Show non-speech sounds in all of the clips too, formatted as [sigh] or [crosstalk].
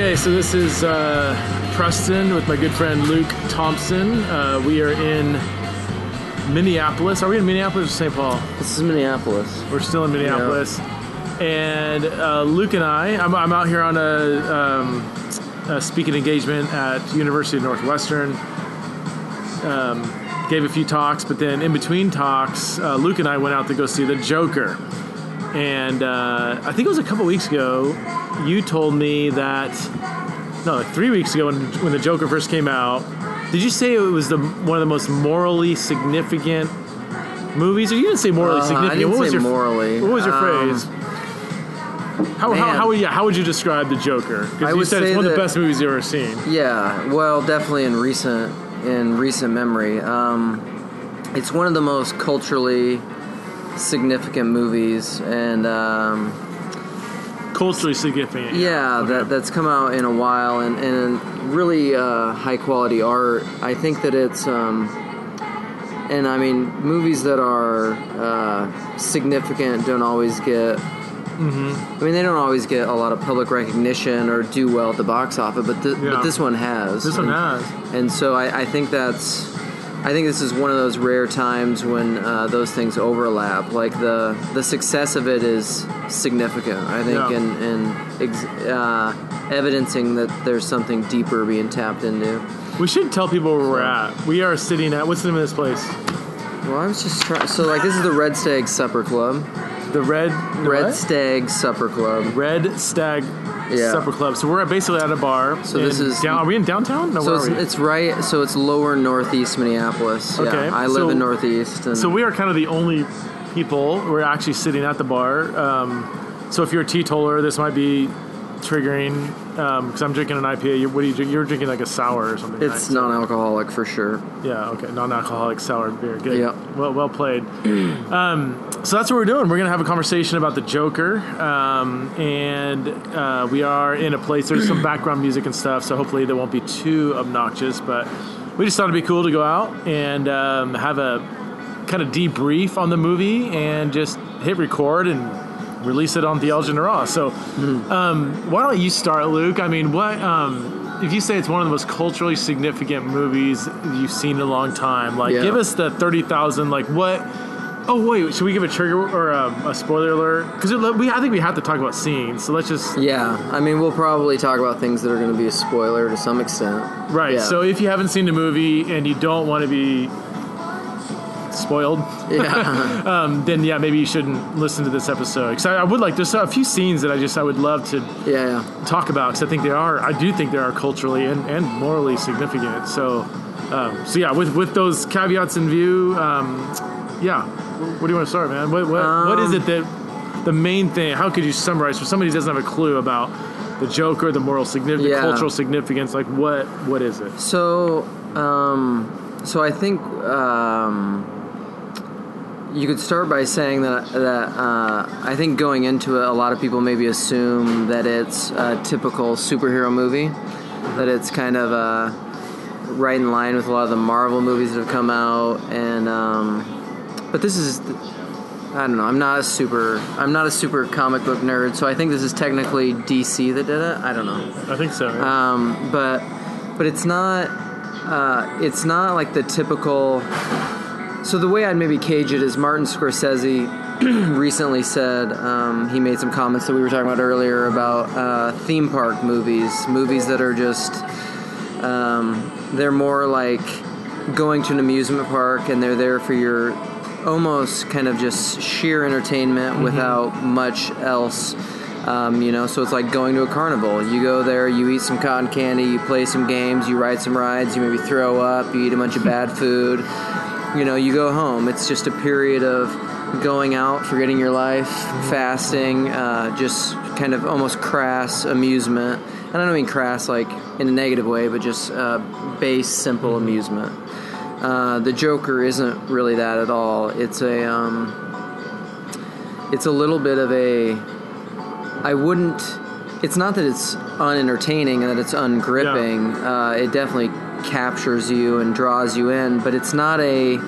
Okay, so this is uh, Preston with my good friend Luke Thompson. Uh, we are in Minneapolis. Are we in Minneapolis or St. Paul? This is Minneapolis. We're still in Minneapolis. And uh, Luke and I, I'm, I'm out here on a, um, a speaking engagement at University of Northwestern. Um, gave a few talks, but then in between talks, uh, Luke and I went out to go see The Joker. And uh, I think it was a couple weeks ago, you told me that, no, like three weeks ago when, when The Joker first came out, did you say it was the one of the most morally significant movies? Or you didn't say morally Uh, I significant. didn't what was your morally. What was your Um, phrase? How, how, how, yeah, how would you describe The Joker? Because you would said it's one of the best movies you've ever seen. Yeah, well, definitely in recent in recent memory. Um, it's one of the most culturally significant movies, and um, Culturally significant. yeah, Okay. that that's come out in a while, and, and really uh, high quality art. I think that it's. Um, and I mean, movies that are uh, significant don't always get Mm-hmm. I mean, they don't always get a lot of public recognition or do well at the box office, but th- Yeah. but this one has. This one and, has. and so I, I think that's. I think this is one of those rare times when uh, those things overlap. Like the the success of it is significant. I think Yeah. in in ex- uh, evidencing that there's something deeper being tapped into. We should tell people where we're at. We are sitting at what's the name of this place? Well, I was just trying. So like this is the Red Stag Supper Club. The Red Red what? Stag Supper Club. Red Stag Yeah. Supper Club. So we're basically at a bar. So this is- down. Are we in downtown? No, So it's, it's right. So it's lower northeast Minneapolis. Yeah, Okay, I live so- in northeast. And So we are kind of the only people. We're actually sitting at the bar. Um, so if you're a teetotaler, this might be triggering because I'm drinking an IPA. You, what do you drink? You're drinking like a sour or something. It's right? non-alcoholic for sure. Yeah. Okay. Non-alcoholic sour beer. Good. Yeah. Well, well played. [clears throat] um, so that's what we're doing. We're gonna have a conversation about the Joker, um, and uh, we are in a place. There's some background music and stuff, so hopefully they won't be too obnoxious. But we just thought it'd be cool to go out and um, have a kind of debrief on the movie and just hit record and release it on Theology and Raw. So, um, why don't you start, Luke? I mean, what um, if you say it's one of the most culturally significant movies you've seen in a long time? Like, Yeah. give us the thirty thousand. Like, what? Oh wait, should we give a trigger or a, a spoiler alert? Because we, I think we have to talk about scenes. So let's just Yeah, I mean we'll probably talk about things that are going to be a spoiler to some extent. right. Yeah. So if you haven't seen the movie and you don't want to be spoiled, Yeah, [laughs] um, then yeah, maybe you shouldn't listen to this episode. Because I, I would like there's a few scenes that I just I would love to yeah, yeah. talk about because I think they are. I do think they are culturally and, and morally significant. So, um, so yeah, with with those caveats in view, um, yeah. what do you want to start, man? What what, what is Um, it that the main thing? How could you summarize for somebody who doesn't have a clue about the Joker, the moral significance, Yeah. cultural significance? Like what what is it? So, um, so I think um, you could start by saying that that uh, I think going into it, a lot of people maybe assume that it's a typical superhero movie, that it's kind of uh, right in line with a lot of the Marvel movies that have come out, and um, but this is. I don't know. I'm not a super. I'm not a super comic book nerd, so I think this is technically DC that did it. I don't know I think so. yeah. um, but but it's not uh, it's not like the typical. So the way I'd maybe cage it is Martin Scorsese [clears throat] recently said um, he made some comments that we were talking about earlier about uh, theme park movies, movies that are just um, they're more like going to an amusement park and they're there for your almost kind of just sheer entertainment without much else. Um, you know, so it's like going to a carnival. You go there, you eat some cotton candy, you play some games, you ride some rides, you maybe throw up, you eat a bunch of bad [laughs] food. You know, you go home. It's just a period of going out, forgetting your life, fasting, uh, just kind of almost crass amusement. And I don't mean crass like in a negative way, but just uh, base, simple amusement. Uh, the Joker isn't really that at all. It's a, um, it's a little bit of a. I wouldn't. It's not that it's unentertaining and that it's ungripping. Uh, it definitely captures you and draws you in, but it's not a.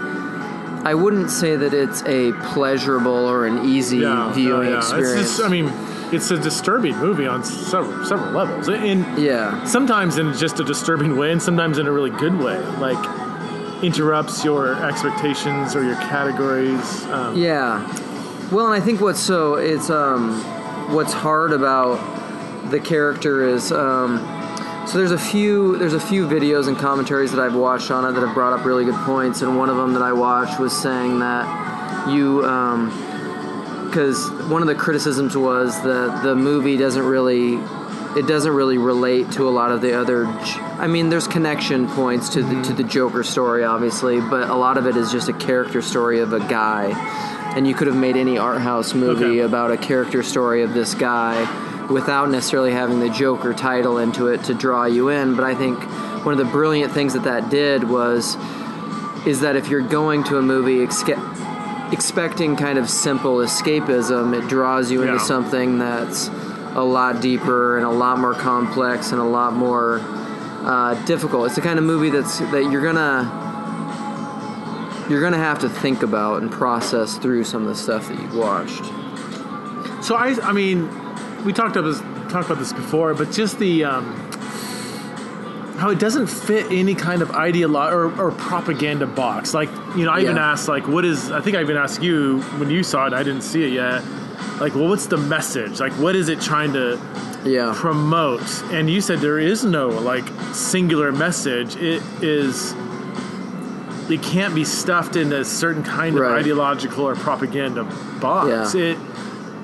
I wouldn't say that it's a pleasurable or an easy yeah, viewing yeah, yeah. experience. It's just, I mean, it's a disturbing movie on several several levels. In Yeah. sometimes in just a disturbing way, and sometimes in a really good way. Like interrupts your expectations or your categories. Um, Yeah. Well, and I think what's so it's um, what's hard about the character is um, so there's a few there's a few videos and commentaries that I've watched on it that have brought up really good points, and one of them that I watched was saying that you um, because one of the criticisms was that the movie doesn't really it doesn't really relate to a lot of the other I mean there's connection points to the to mm-hmm. the Joker story obviously but a lot of it is just a character story of a guy. And you could have made any art house movie Okay. about a character story of this guy without necessarily having the Joker title into it to draw you in but I think one of the brilliant things that that did was is that if you're going to a movie exke- expecting kind of simple escapism, it draws you into Yeah. something that's a lot deeper and a lot more complex and a lot more uh, difficult. It's the kind of movie that's that you're gonna you're gonna have to think about and process through some of the stuff that you've watched. So I, I mean, we talked about this, talked about this before, but just the um, how it doesn't fit any kind of ideology or, or propaganda box. Like, you know, I even asked, like, what is? I think I even asked you when you saw it. I didn't see it yet. Like, well, what's the message? Like, what is it trying to Yeah. promote? And you said there is no like singular message. It is. It can't be stuffed into a certain kind of ideological or propaganda box. Yeah. It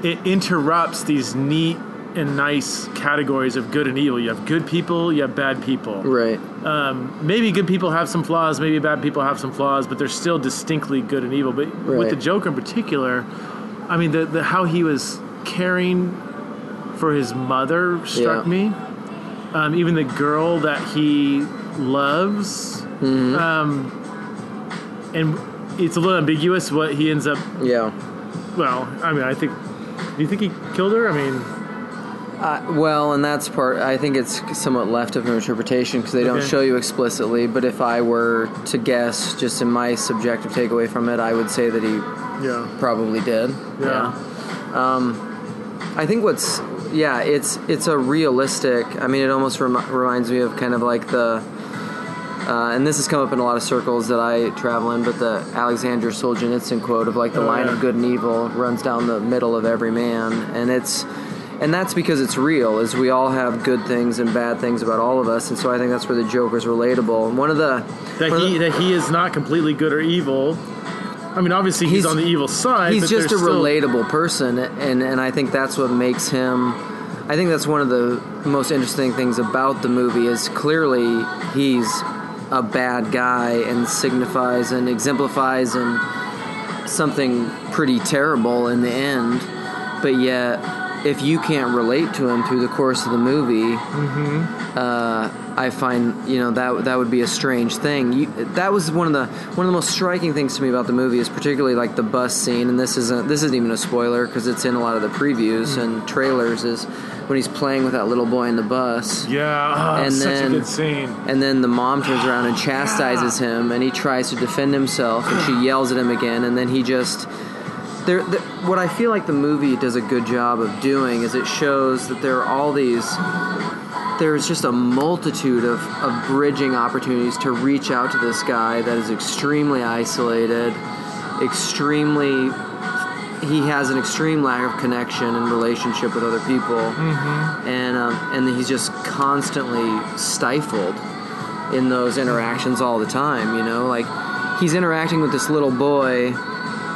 it interrupts these neat and nice categories of good and evil. You have good people, you have bad people. Right. Um, maybe good people have some flaws, maybe bad people have some flaws, but they're still distinctly good and evil. But with the Joker in particular, I mean, the, the how he was caring for his mother struck Yeah. me. Um, even the girl that he loves, Mm-hmm. um, and it's a little ambiguous what he ends up Yeah. well, I mean, I think. Do you think he killed her? I mean, Uh, well, and that's part. I think it's somewhat left of interpretation because they don't Okay. show you explicitly. But if I were to guess, just in my subjective takeaway from it, I would say that he yeah, probably did. yeah, Um, I think what's yeah, it's it's a realistic. I mean, it almost rem- reminds me of kind of like the. Uh, and this has come up in a lot of circles that I travel in, but the Alexander Solzhenitsyn quote of like the Oh, line yeah. of good and evil runs down the middle of every man, and it's and that's because it's real. Is we all have good things and bad things about all of us, and so I think that's where the Joker's relatable. And one of the that one he the- that he is not completely good or evil. I mean, obviously he's, He's- on the evil side. he's just a still- relatable person and and I think that's what makes him I think that's one of the most interesting things about the movie is clearly he's a bad guy and signifies and exemplifies and something pretty terrible in the end. But yet if you can't relate to him through the course of the movie uh, I find you know that that would be a strange thing. You, that was one of the one of the most striking things to me about the movie is particularly like the bus scene, and this isn't this isn't even a spoiler because it's in a lot of the previews and trailers. Is when he's playing with that little boy in the bus, Yeah, oh, And such then- a good scene. and then the mom turns around and chastises him, and he tries to defend himself, and she yells at him again, and then he just. There, the, what I feel like the movie does a good job of doing is it shows that there are all these. There's just a multitude of, of bridging opportunities to reach out to this guy that is extremely isolated, extremely. He has an extreme lack of connection and relationship with other people, and um, and he's just constantly stifled in those interactions all the time. You know, like he's interacting with this little boy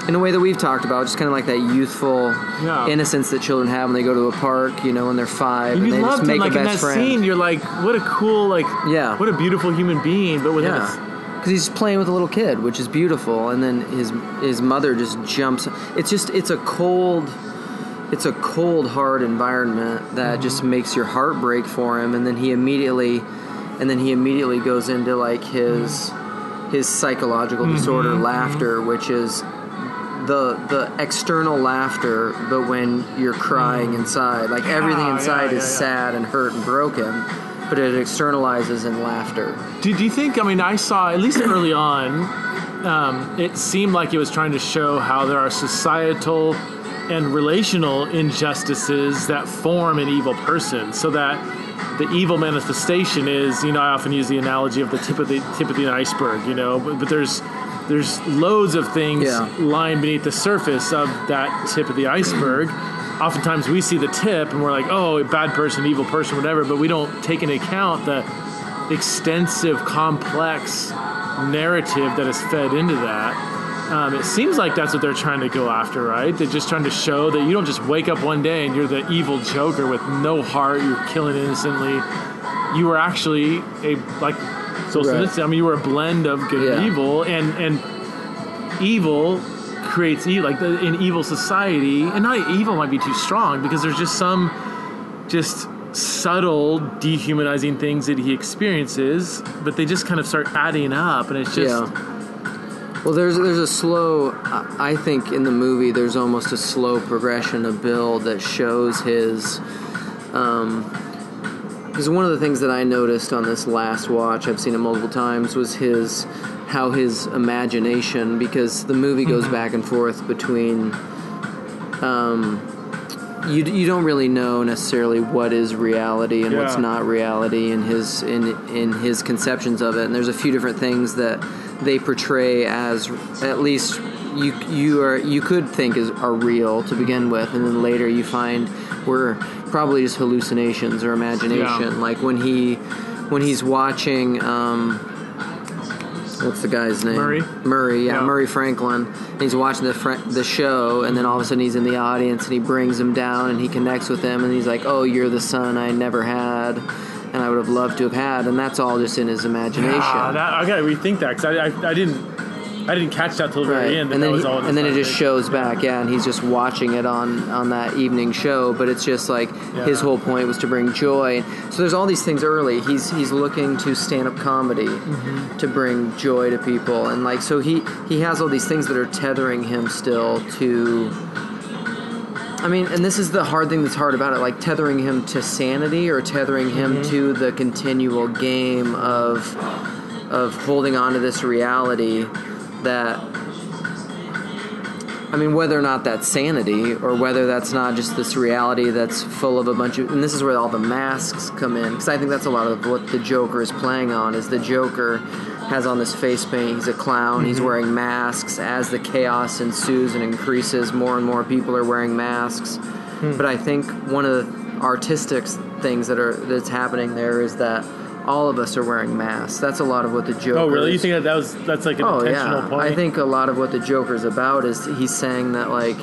in a way that we've talked about, just kind of like that youthful Yeah. innocence that children have when they go to a park. You know, when they're five and, And they just make him, like a best friend. scene. You're like, what a cool, like, Yeah. what a beautiful human being. But with Yeah, because he's playing with a little kid, which is beautiful, and then his his mother just jumps. It's just it's a cold, it's a cold, hard environment that Mm-hmm. just makes your heart break for him, and then he immediately, and then he immediately goes into like his his psychological Mm-hmm. disorder, laughter, which is the the external laughter, but when you're crying inside, like everything Mm. Yeah, inside yeah, is yeah, yeah. sad and hurt and broken, but it externalizes in laughter. Do, do you think? I mean, I saw at least early [coughs] on. Um, it seemed like it was trying to show how there are societal and relational injustices that form an evil person so that the evil manifestation is you know i often use the analogy of the tip of the tip of the iceberg you know but, but there's there's loads of things Yeah. lying beneath the surface of that tip of the iceberg oftentimes we see the tip and we're like oh a bad person evil person whatever but we don't take into account the extensive complex narrative that is fed into that um, it seems like that's what they're trying to go after, right? They're just trying to show that you don't just wake up one day and you're the evil Joker with no heart, you're killing innocently. You were actually a like so Right. I mean, you were a blend of good and evil, and and evil creates evil. Like the, in evil society, and not evil might be too strong because there's just some just subtle dehumanizing things that he experiences, but they just kind of start adding up, and it's just. yeah. Well, there's there's a slow. I think in the movie there's almost a slow progression of build that shows his. Um, Because one of the things that I noticed on this last watch, I've seen it multiple times, was his how his imagination. Because the movie goes back and forth between. Um, you, you don't really know necessarily what is reality and what's not reality in his in in his conceptions of it and there's a few different things that they portray as at least you you are you could think is are real to begin with and then later you find were probably just hallucinations or imagination Yeah. like when he when he's watching um what's the guy's name Murray? Murray yeah, Yeah. Murray Franklin and he's watching the fr- the show and then all of a sudden he's in the audience and he brings him down and he connects with him and he's like oh you're the son I never had and I would have loved to have had and that's all just in his imagination Ah, that, I gotta rethink that because I, I, I didn't I didn't catch that till the right very end. that and then that was he- all and then it just shows back yeah and he's just watching it on on that evening show but it's just like his whole point was to bring joy so there's all these things early he's he's looking to stand up comedy Mm-hmm. to bring joy to people and like so he he has all these things that are tethering him still to I mean, and this is the hard thing that's hard about it, like tethering him to sanity or tethering him Mm-hmm. to the continual game of of holding on to this reality that I mean, whether or not that's sanity or whether that's not just this reality that's full of a bunch of, and this is where all the masks come in, because I think that's a lot of what the Joker is playing on. Is the Joker has on this face paint? He's a clown. He's mm-hmm. wearing masks. As the chaos ensues and increases, more and more people are wearing masks. Hmm. But I think one of the artistic things that are that's happening there is that all of us are wearing masks. That's a lot of what the Joker. Oh really? You think that, that was that's like an Oh intentional yeah, point? I think a lot of what the Joker's about is he's saying that like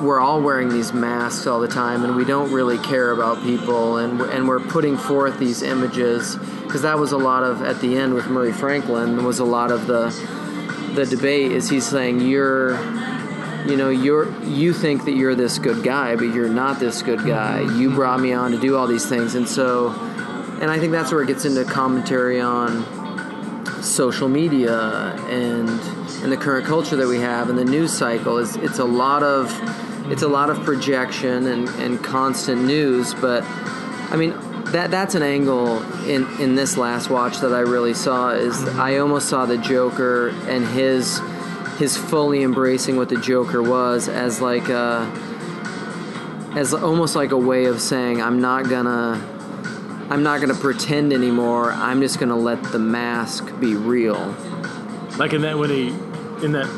we're all wearing these masks all the time, and we don't really care about people, and and we're putting forth these images because that was a lot of at the end with Murray Franklin was a lot of the the debate is he's saying you're you know you're you think that you're this good guy but you're not this good guy you brought me on to do all these things and so and i think that's where it gets into commentary on social media and and the current culture that we have and the news cycle. Is it's a lot of it's a lot of projection and, and constant news but i mean that that's an angle in in this last watch that i really saw is i almost saw the joker and his his fully embracing what the joker was as like a as almost like a way of saying i'm not gonna I'm not gonna pretend anymore. I'm just gonna let the mask be real. like in that when he in that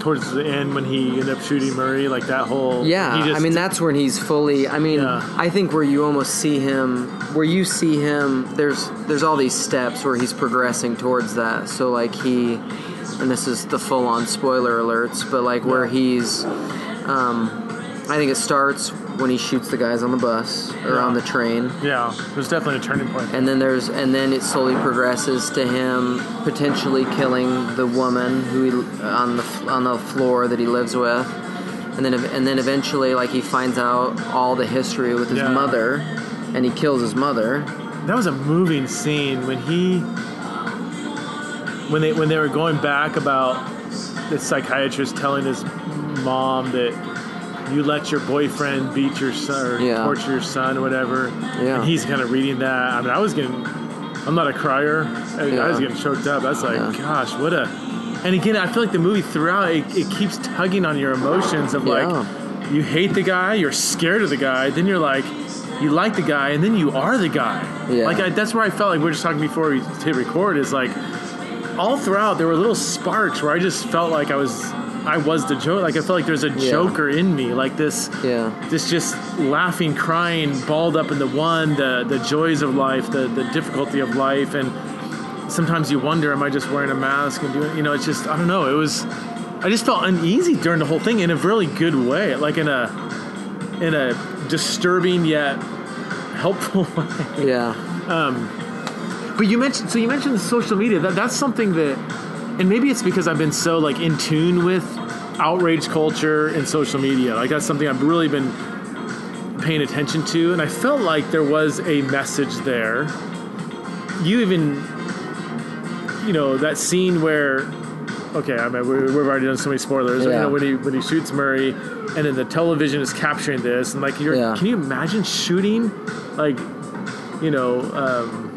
towards the end when he ended up shooting Murray, like that whole Yeah, just, I mean that's when he's fully. I mean, Yeah. I think where you almost see him, where you see him, there's there's all these steps where he's progressing towards that. So like he, and this is the full on spoiler alerts, but like where he's, um, I think it starts when he shoots the guys on the bus or Yeah. on the train. yeah, it was definitely a turning point. and then there's and then it slowly progresses to him potentially killing the woman who he, on the on the floor that he lives with and then and then eventually like he finds out all the history with his Yeah. mother and he kills his mother That was a moving scene when he when they when they were going back about the psychiatrist telling his mom that you let your boyfriend beat your son or Yeah. torture your son or whatever. Yeah. And he's kind of reading that. I mean, I was getting. I'm not a crier. I, I Yeah. was getting choked up. That's like, Yeah. gosh, what a. And again, I feel like the movie throughout it, it keeps tugging on your emotions of like, you hate the guy, you're scared of the guy, then you're like, you like the guy, and then you are the guy. Yeah. Like I, that's where I felt like we were just talking before we hit record. Is like all throughout there were little sparks where I just felt like I was. I was the joke. Like I felt like there's a Yeah. Joker in me. Like this, Yeah. this just laughing, crying, balled up into one. The the joys of life, the the difficulty of life, and sometimes you wonder, am I just wearing a mask and doing? You know, it's just I don't know. It was, I just felt uneasy during the whole thing in a really good way, like in a in a disturbing yet helpful [laughs] way. Yeah. Um, but you mentioned so you mentioned social media. That that's something that, and maybe it's because I've been so like in tune with outrage culture and social media. Like that's something I've really been paying attention to, and I felt like there was a message there. You even, you know, that scene where, okay, I mean we- we've already done so many spoilers. You Yeah. know when he when he shoots Murray, and then the television is capturing this, and like you're, Yeah. can you imagine shooting, like, you know. Um,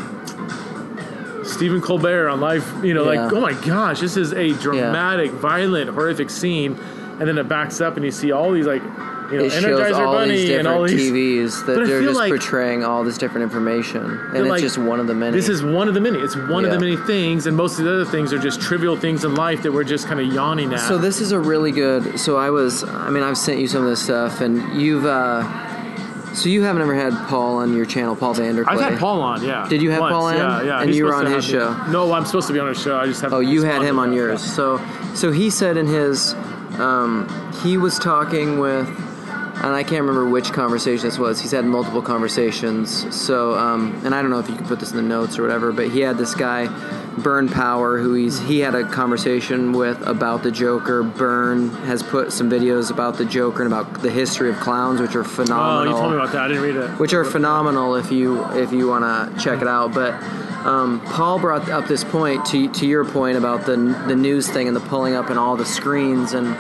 Stephen Colbert on live, you know, Yeah. like, oh my gosh, this is a dramatic, violent, horrific scene, and then it backs up and you see all these like, you know, It shows all Bunny these and all different these. TVs that they're just like- portraying all this different information, and They're it's like, just one of the many. This is one of the many. It's one of the many things, and most of the other things are just trivial things in life that we're just kind of yawning at. So this is a really good. So I was. I mean, I've sent you some of this stuff, and you've. uh So you haven't ever had Paul on your channel, Paul VanderKlay. I've had Paul on, yeah. Did you have once, Paul on? Yeah, yeah. And He's you were on his have me- show? No, I'm supposed to be on his show. I just haven't. Oh, you had him on yours. So, so he said in his, um, he was talking with, and I can't remember which conversation this was. He's had multiple conversations. So, um, and I don't know if you can put this in the notes or whatever, but he had this guy, Burn Power, who he's he had a conversation with about the Joker. Burn has put some videos about the Joker and about the history of clowns, which are phenomenal. Oh, you told me about that. I didn't read it. which are phenomenal if you if you want to check it out. But um, Paul brought up this point to to your point about the the news thing and the pulling up and all the screens and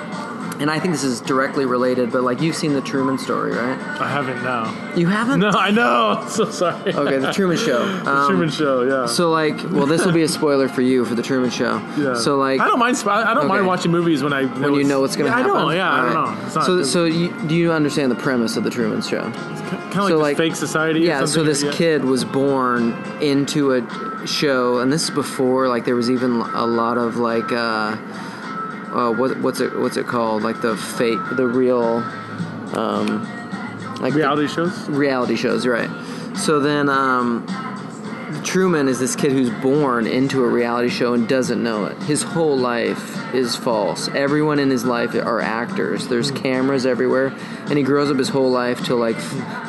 and I think this is directly related. But like you've seen the Truman Story, right? I haven't now. You haven't? No, I know. [laughs] I'm so sorry. Okay, the Truman Show. [laughs] The Um, Truman Show, yeah. So like, well, this will be a spoiler for you for the Truman Show. yeah. So like, I don't mind. sp- I I don't Okay. mind watching movies when I know when you it's- know what's going to yeah, happen. I don't. Yeah, I don't know. It's not, so so you, do you understand the premise of the Truman Show? kind of like so, this like- fake society. or Yeah, so something, this yeah. kid was born into a show, and this is before like there was even a lot of like uh, uh what, what's it what's it called like the fake the real um like reality shows. reality shows right. So then um, Truman is this kid who's born into a reality show and doesn't know it. His whole life is false. Everyone in his life are actors. There's cameras everywhere, and he grows up his whole life to like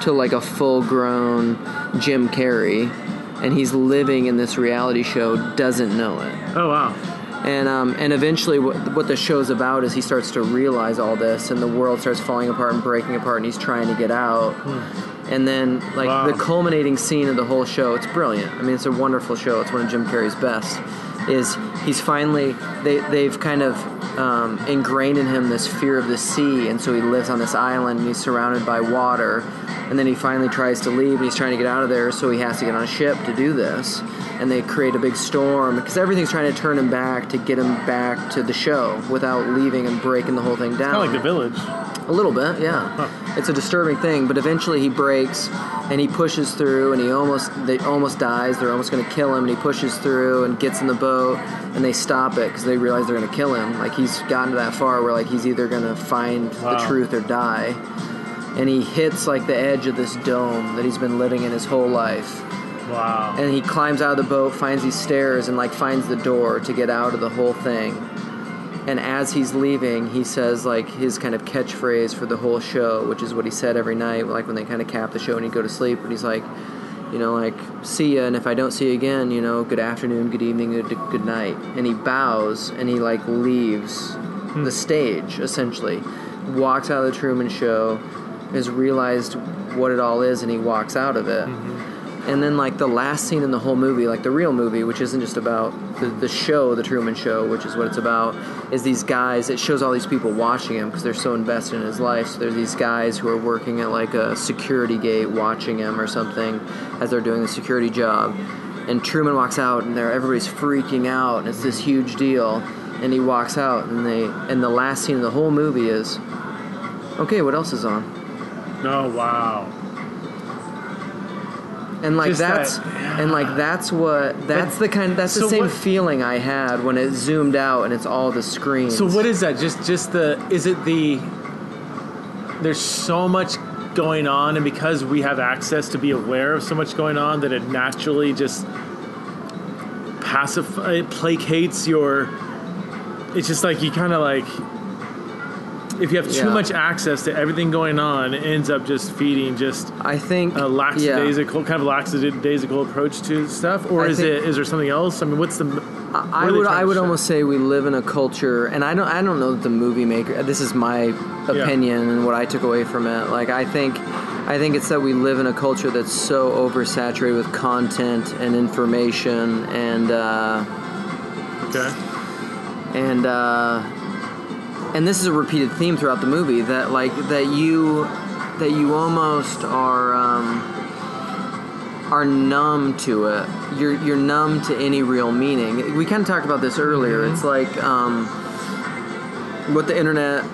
to like a full-grown Jim Carrey, and he's living in this reality show, doesn't know it Oh wow. And um, and eventually what, what the show's about is he starts to realize all this and the world starts falling apart and breaking apart and he's trying to get out. And then like Wow. the culminating scene of the whole show it's brilliant. I mean it's a wonderful show. It's one of jim carrey's best is he's finally they, they've kind of um, ingrained in him this fear of the sea and so he lives on this island and he's surrounded by water and then he finally tries to leave and he's trying to get out of there so he has to get on a ship to do this and they create a big storm because everything's trying to turn him back to get him back to the show without leaving and breaking the whole thing down Kind of like the village. a little bit, yeah. It's a disturbing thing, but eventually he breaks and he pushes through and he almost they almost dies. They're almost going to kill him and he pushes through and gets in the boat and they stop it because they realize they're going to kill him. Like he's gotten to that far where like he's either going to find the truth or die. And he hits like the edge of this dome that he's been living in his whole life. Wow. And he climbs out of the boat, finds these stairs, and like finds the door to get out of the whole thing. And as he's leaving, he says like his kind of catchphrase for the whole show, which is what he said every night, like when they kind of cap the show and he'd go to sleep. And he's like, you know, like see ya, and if I don't see you again, you know, good afternoon, good evening, good good night. And he bows and he like leaves hmm. the stage essentially, walks out of the Truman Show, has realized what it all is, and he walks out of it. Mm-hmm. And then like the last scene in the whole movie, like the real movie, which isn't just about the, the show, the Truman Show, which is what it's about, is these guys. It shows all these people watching him because they're so invested in his life. So there's these guys who are working at like a security gate watching him or something as they're doing the security job. And Truman walks out, and they're everybody's freaking out, and it's this huge deal. And he walks out, and they and the last scene of the whole movie is Okay, what else is on? Oh wow. And like Just that- that's and like that's what that's the kind that's the same what- feeling I had when it zoomed out and it's all the screen. So what is that? Just just the is it the there's so much going on and because we have access to be aware of so much going on that it naturally just pacify it placates your it's just like you kind of like if you have too Yeah. much access to everything going on it ends up just feeding just I think a yeah. lackadaisical kind of lackadaisical approach to stuff or I is it is there something else i mean what's the I would I would show? almost say we live in a culture, and I don't I don't know that the movie maker. This is my opinion and what I took away from it. Like I think I think it's that we live in a culture that's so oversaturated with content and information and uh, okay and uh, and this is a repeated theme throughout the movie that like that you that you almost are. Um, are numb to it. You're you're numb to any real meaning. We kind of talked about this earlier. It's like um, what the internet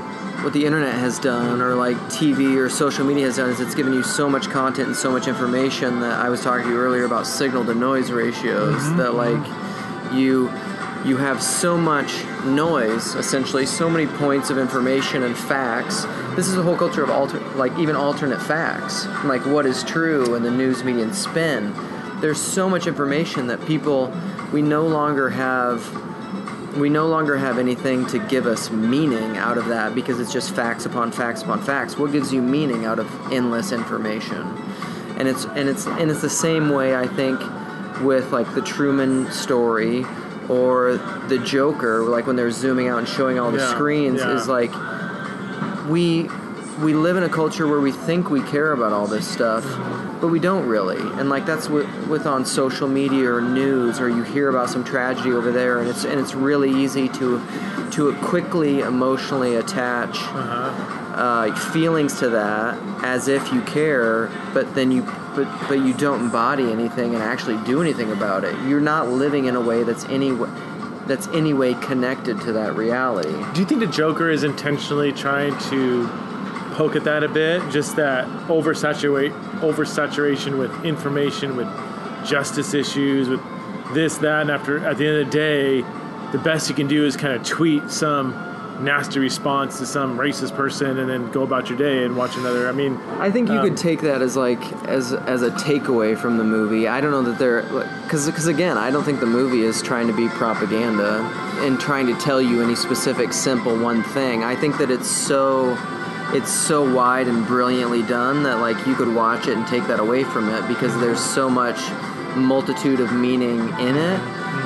what the internet has done or like TV or social media has done is it's given you so much content and so much information that I was talking to you earlier about signal to noise ratios that like you you have so much noise essentially so many points of information and facts. This is a whole culture of alter like even alternate facts. Like what is true and the news media and spin. There's so much information that people we no longer have we no longer have anything to give us meaning out of that because it's just facts upon facts upon facts. What gives you meaning out of endless information? And it's and it's and it's the same way i think with like the truman story or the joker like when they're zooming out and showing all the Yeah, screens yeah. is like we we live in a culture where we think we care about all this stuff but we don't really and like that's with, with on social media or news or you hear about some tragedy over there and it's and it's really easy to to quickly emotionally attach uh, feelings to that as if you care but then you but but you don't embody anything and actually do anything about it you're not living in a way that's any that's any way connected to that reality Do you think the Joker is intentionally trying to poke at that a bit? Just that oversaturate oversaturation with information, with justice issues, with this, that, and after at the end of the day, the best you can do is kind of tweet some nasty response to some racist person and then go about your day and watch another. I mean, I think you Um, could take that as like as as a takeaway from the movie. I don't know that they're because because again, I don't think the movie is trying to be propaganda and trying to tell you any specific simple one thing. I think that it's so it's so wide and brilliantly done that like you could watch it and take that away from it because there's so much multitude of meaning in it.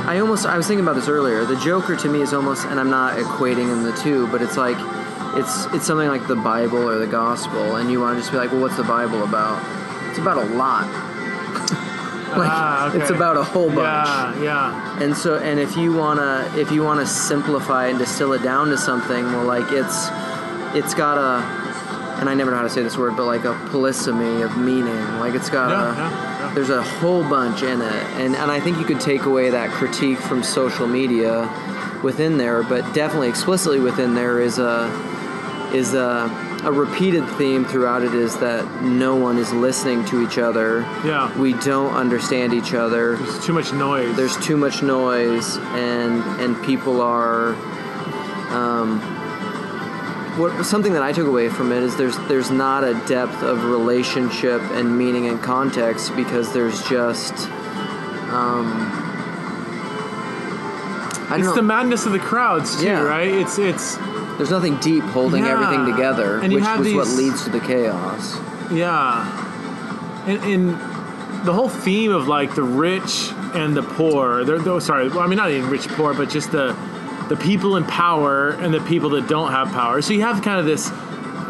I almost I was thinking about this earlier. The Joker to me is almost and I'm not equating in the two, but it's like it's it's something like the Bible or the gospel and you want to just be like, "Well, what's the Bible about?" It's about a lot. [laughs] like Ah, okay. it's about a whole bunch. yeah, yeah. And so, and if you wanna, if you wanna simplify and distill it down to something, well, like it's, it's got a, and I never know how to say this word, but like a polysemy of meaning. Like it's got Yeah, a, yeah. There's a whole bunch in it, and and I think you could take away that critique from social media within there, but definitely explicitly within there is a, is a. A repeated theme throughout it is that no one is listening to each other. Yeah. We don't understand each other There's too much noise. there's too much noise and and people are um, what something that I took away from it is there's there's not a depth of relationship and meaning and context because there's just um, it's don't the know. madness of the crowds too, Yeah. right? It's it's there's nothing deep holding Yeah. everything together, And which was what leads to the chaos. Yeah. And, and the whole theme of like the rich and the poor, they're, they're sorry, well, I mean not even rich poor, but just the the people in power and the people that don't have power. So you have kind of this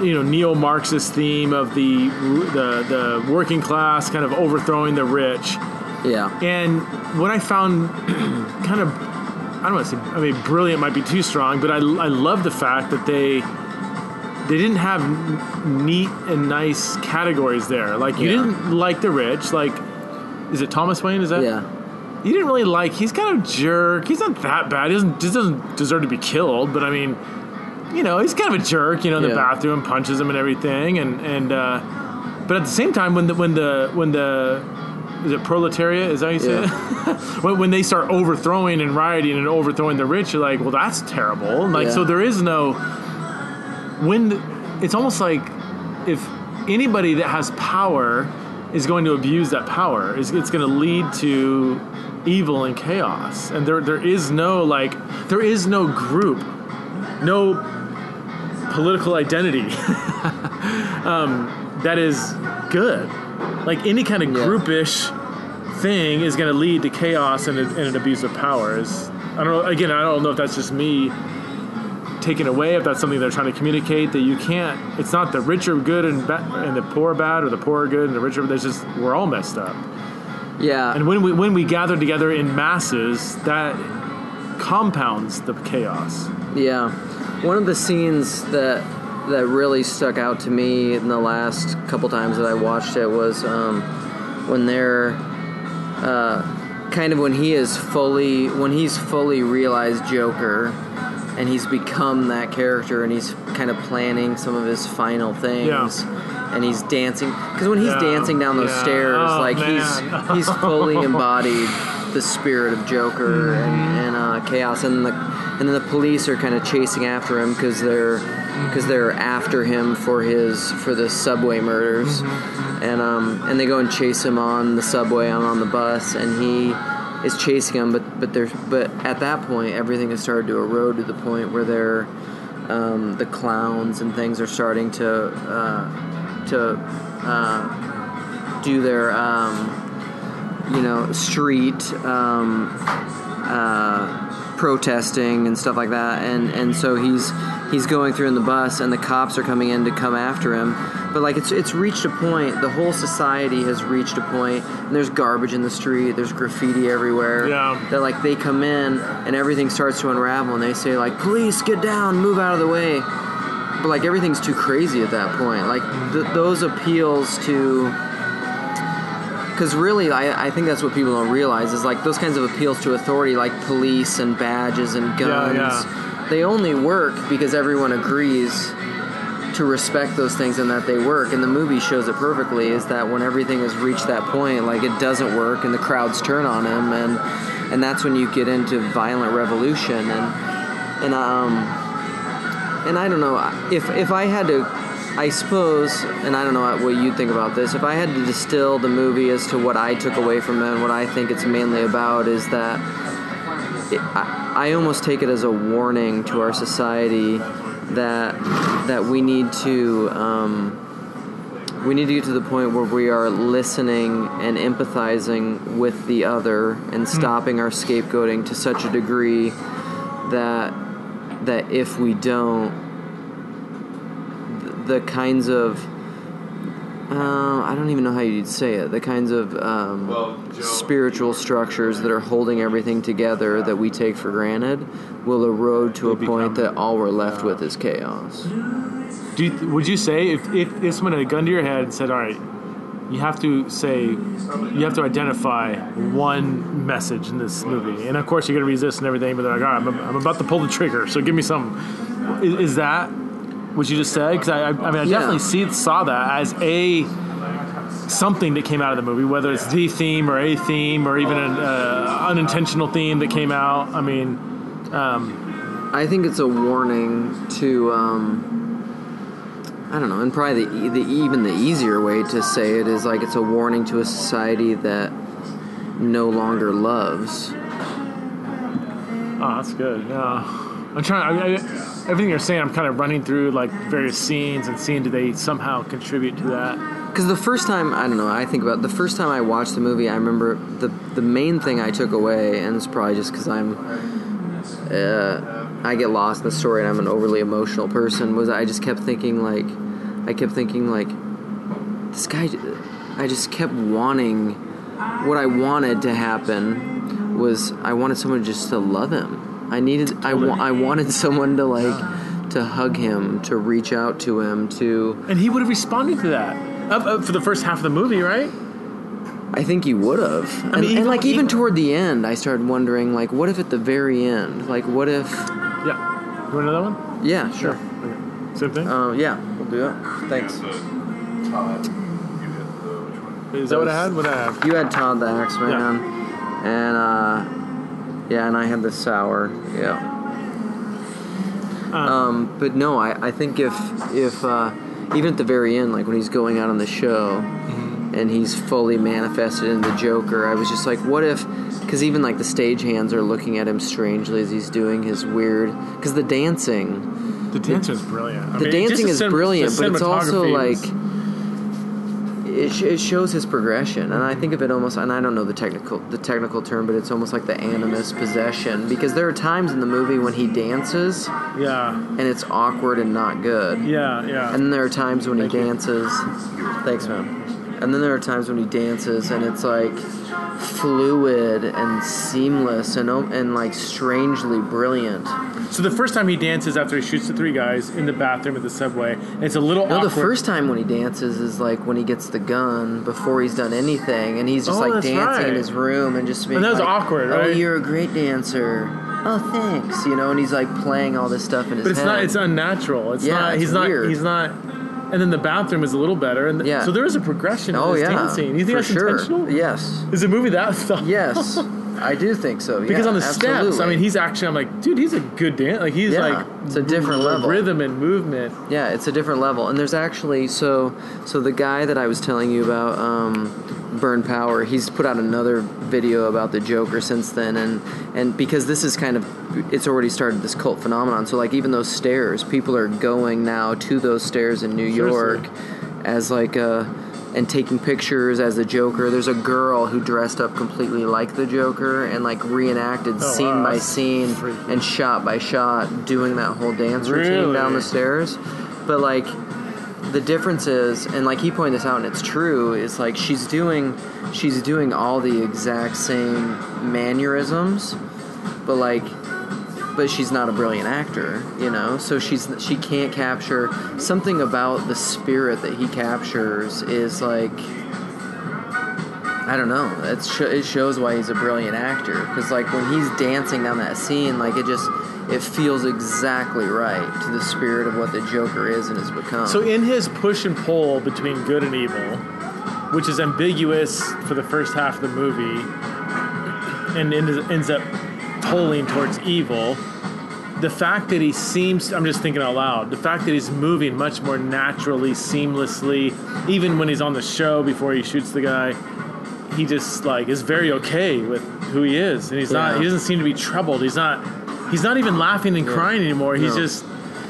you know neo-Marxist theme of the the the working class kind of overthrowing the rich. Yeah. And what I found [clears throat] kind of, I don't want to say, I mean, brilliant might be too strong, but I, I love the fact that they they didn't have neat and nice categories there. Like you Yeah. didn't like the rich. Like, is it Thomas Wayne? Is that? Yeah. You didn't really like. He's kind of a jerk. He's not that bad. He doesn't just doesn't deserve to be killed. But I mean, you know, he's kind of a jerk, you know, in the bathroom, punches him and everything, and and uh, but at the same time, when the when the when the is it proletariat? Is that how you say Yeah. it? [laughs] when, when they start overthrowing and rioting and overthrowing the rich, you're like, well, that's terrible. Like, Yeah. so there is no when the- it's almost like if anybody that has power is going to abuse that power, it's, it's going to lead to evil and chaos. And there there is no like there is no group, no political identity [laughs] um, that is good. Like any kind of groupish thing is going to lead to chaos and, a, and an abuse of power. Is I don't know. Again, I don't know if that's just me taken away. If that's something they're trying to communicate that you can't. It's not the rich are good and ba- and the poor are bad, or the poor are good and the rich are. There's just we're all messed up. Yeah. And when we when we gather together in masses, that compounds the chaos. Yeah, one of the scenes that that really stuck out to me in the last couple times that I watched it was um, when they're uh, kind of when he is fully when he's fully realized Joker and he's become that character and he's kind of planning some of his final things. Yeah. And he's dancing because when he's Yeah, dancing down those yeah. stairs, Oh, like man. he's [laughs] he's fully embodied the spirit of Joker Mm-hmm. and, and uh, chaos, and the and then the police are kind of chasing after him because they're because they're after him for his for the subway murders, Mm-hmm. and um and they go and chase him on the subway and on the bus, and he is chasing him, but but there's but at that point everything has started to erode to the point where they're um, the clowns and things are starting to uh, to uh, do their um, you know street um, uh, protesting and stuff like that. And and so he's he's going through in the bus and the cops are coming in to come after him. But like it's it's reached a point the whole society has reached a point and there's garbage in the street there's graffiti everywhere Yeah. that like they come in and everything starts to unravel and they say like police get down move out of the way but like everything's too crazy at that point. Like th- those appeals to because really I, I think that's what people don't realize is like those kinds of appeals to authority like police and badges and guns yeah. they only work because everyone agrees to respect those things and that they work. And the movie shows it perfectly is that when everything has reached that point like it doesn't work and the crowds turn on him and and that's when you get into violent revolution. And and um and I don't know if if I had to I suppose and I don't know what you think about this if I had to distill the movie as to what I took away from it and what I think it's mainly about is that it, I, I almost take it as a warning to our society that that we need to um, we need to get to the point where we are listening and empathizing with the other and stopping our scapegoating to such a degree that that if we don't th- the kinds of uh, I don't even know how you'd say it. The kinds of um, Well, Joe- spiritual structures that are holding everything together that we take for granted will erode to a They point that all we're left with is chaos. Do you, would you say if, if if someone had a gun to your head and said, "All right, you have to say, you have to identify one message in this movie," and of course you're going to resist and everything, but they're like, "All right, I'm, I'm about to pull the trigger, so give me some." Is, is that what you just said? Because I, I, I mean, I Yeah. definitely see saw that as a something that came out of the movie, whether it's the theme or a theme or even an uh, unintentional theme that came out. I mean, um, I think it's a warning to, um, I don't know, and probably the, the even the easier way to say it is like it's a warning to a society that no longer loves. Oh, that's good. Yeah, I'm trying. I, I, everything you're saying, I'm kind of running through like various scenes and seeing do they somehow contribute to that. Because the first time, I don't know, I think about it, the first time I watched the movie, I remember the the main thing I took away, and it's probably just because I'm, uh, I get lost in the story and I'm an overly emotional person, was I just kept thinking like, I kept thinking like, this guy, I just kept wanting, what I wanted to happen was I wanted someone just to love him. I needed, I, wa- I wanted someone to like, to hug him, to reach out to him, to. And he would have responded to that up, up for the first half of the movie, right? I think he would have. And, mean, and like even toward the end, I started wondering like, what if at the very end, like, what if, Yeah. You want another one? Yeah, sure. Okay. Same thing. Uh, yeah, we'll do it. Thanks. The Todd, you hit the which one? Is that what I had? What did I have? You had Todd the Axeman, and uh, yeah, and I had the sour. Yeah. Um, but no, I, I think if if uh, even at the very end, like when he's going out on the show, and he's fully manifested in the Joker, I was just like, what if? Because even like the stagehands are looking at him strangely as he's doing his weird. Because the dancing, The dancing is brilliant. I the mean, dancing is cin- brilliant, but it's also like it, sh- it shows his progression, and I think of it almost. And I don't know the technical the technical term, but it's almost like the animus possession because there are times in the movie when he dances yeah, and it's awkward and not good, yeah, yeah. and then there are times when he Thank you. dances. Thanks, man. And then there are times when he dances and it's like fluid and seamless and and like strangely brilliant. so the first time he dances after he shoots the three guys in the bathroom at the subway, it's a little No, awkward. the first time when he dances is like when he gets the gun before he's done anything, and he's just Oh, like dancing right. in his room and just being And that was like, awkward, right? Oh, right? you're a great dancer. Oh, thanks. You know, and he's like playing all this stuff in his but it's head. not. It's unnatural. It's Yeah, not. it's He's not. He's not. And then the bathroom is a little better. And Yeah. so there is a progression. oh in his yeah, dancing. You think for that's sure. intentional? Yes, Is the movie that [laughs] stuff? yes, I do think so. Because on the steps, I mean, he's actually. I'm like, dude, he's a good dancer. Like he's Yeah, like, it's a different r- level. Rhythm and movement. Yeah, it's a different level. And there's actually so so the guy that I was telling you about, um, Burn Power, he's put out another video about the Joker since then, and and because this is kind of it's already started this cult phenomenon. So like even those stairs, people are going now to those stairs in New Seriously. York as like a and taking pictures as the Joker. There's a girl who dressed up completely like the Joker and like reenacted Oh, scene wow, by scene freaky. and shot by shot doing that whole dance routine Really? down the stairs. But like the difference is and like he pointed this out and it's true, is like she's doing she's doing all the exact same mannerisms, but like but she's not a brilliant actor, you know. So she's she can't capture something about the spirit that he captures is like I don't know. It's sh- it shows why he's a brilliant actor because like when he's dancing down that scene, like it just it feels exactly right to the spirit of what the Joker is and has become. So in his push and pull between good and evil, which is ambiguous for the first half of the movie, and ends up tolling towards evil. The fact that he seems, I'm just thinking out loud, the fact that he's moving much more naturally, seamlessly, even when he's on the show before he shoots the guy, he just like is very okay with who he is. And he's not, he doesn't seem to be troubled. He's not, he's not even laughing and crying anymore. He's No. just,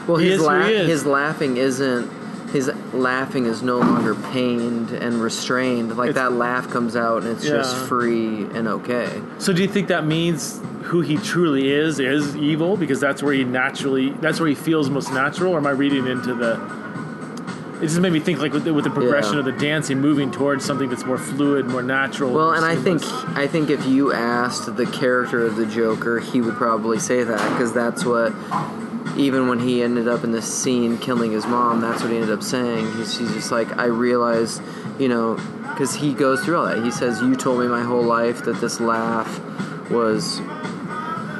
well, he his is who la- he is. his laughing isn't his laughing is no longer pained and restrained. Like It's- that laugh comes out and it's just free and okay. So do you think that means who he truly is is evil because that's where he naturally that's where he feels most natural or am I reading into the it just made me think like with the, with the progression Yeah. of the dancing moving towards something that's more fluid, more natural. Well, and I think. I think if you asked the character of the Joker, he would probably say that because that's what. Even when he ended up in this scene killing his mom, that's what he ended up saying. He's, he's just like, I realized, you know, because he goes through all that. He says, "You told me my whole life that this laugh was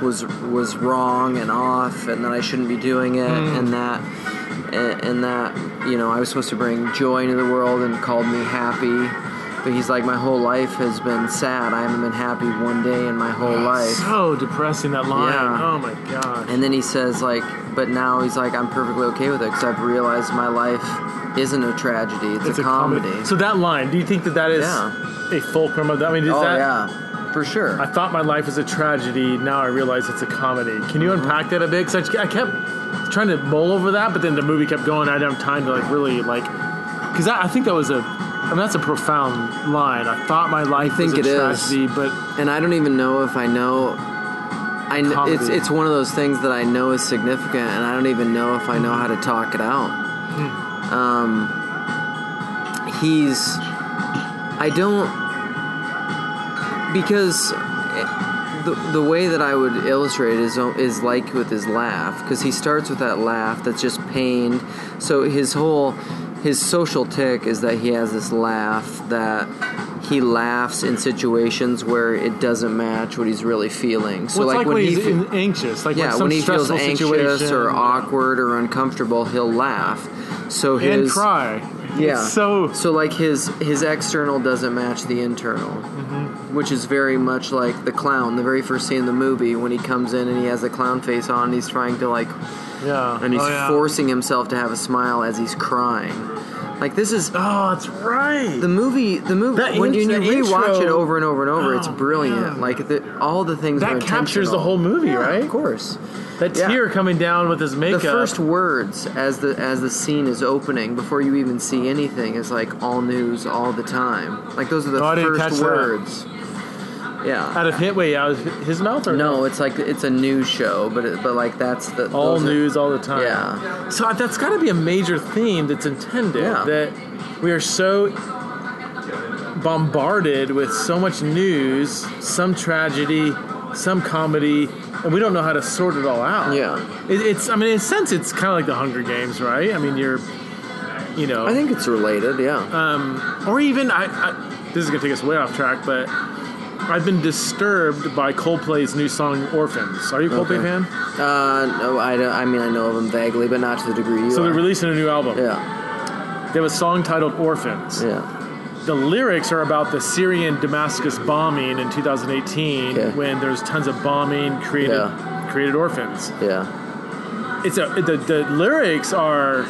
was was wrong and off, and that I shouldn't be doing it, mm. and that and, and that you know I was supposed to bring joy into the world and called me happy." But he's like, my whole life has been sad. I haven't been happy one day in my whole life. so depressing that line. Yeah. Oh my god. And then he says, like, but now he's like, I'm perfectly okay with it because I've realized my life isn't a tragedy; it's, a, comedy. So that line, do you think that that is Yeah. a fulcrum of that? I mean, is oh that yeah, for sure. I thought my life was a tragedy. Now I realize it's a comedy. Can you mm-hmm. unpack that a bit? Because I, I kept trying to mull over that, but then the movie kept going. I didn't have time to like really like. Because I think that was a. Mean, that's a profound line. I thought my life think was a it is. tragedy, but and I don't even know if I know. I kn- Comedy. it's it's one of those things that I know is significant, and I don't even know if I know how to talk it out. Um, he's. I don't because the the way that I would illustrate it is is like with his laugh because he starts with that laugh that's just pained. So his whole his social tick is that he has this laugh that he laughs in situations where it doesn't match what he's really feeling. So well, it's like, when, he he's fe- anxious, like yeah, when, when he feels anxious situation, or awkward or uncomfortable, he'll laugh. So his and cry. yeah. It's so so like his his external doesn't match the internal, Mm-hmm. which is very much like the clown. The very first scene in the movie when he comes in and he has the clown face on, he's trying to like yeah, and he's oh, yeah. forcing himself to have a smile as he's crying. Like this is Oh, that's right. the movie. The movie That when you, int- you that rewatch it over and over and over, it's Oh, brilliant. man. Like the, all the things are that captures the whole movie, Yeah, right? Of course. That yeah. tear coming down with his makeup. The first words as the as the scene is opening before you even see anything is like all news all the time. Like those are the Oh, first that. Yeah. out of hit, wait, out of his mouth or No, it's like it's a news show, but it, but like that's the all those are- news all the time. Yeah. So that's got to be a major theme that's intended Yeah. that we are so bombarded with so much news, some tragedy, some comedy, and we don't know how to sort it all out. Yeah. It, it's. I mean, in a sense, it's kind of like the Hunger Games, right? I mean, you're, you know, I think it's related. Yeah. um, or even I, I. This is gonna take us way off track, but I've been disturbed by Coldplay's new song "Orphans." Are you a Coldplay Okay. fan? Uh, no, I, don't- I mean I know of them vaguely, but not to the degree you So are. they're releasing a new album. yeah. They have a song titled "Orphans." Yeah. The lyrics are about the Syrian Damascus bombing in 2018, Okay. when there's tons of bombing created Yeah. created orphans. Yeah. It's a the, the lyrics are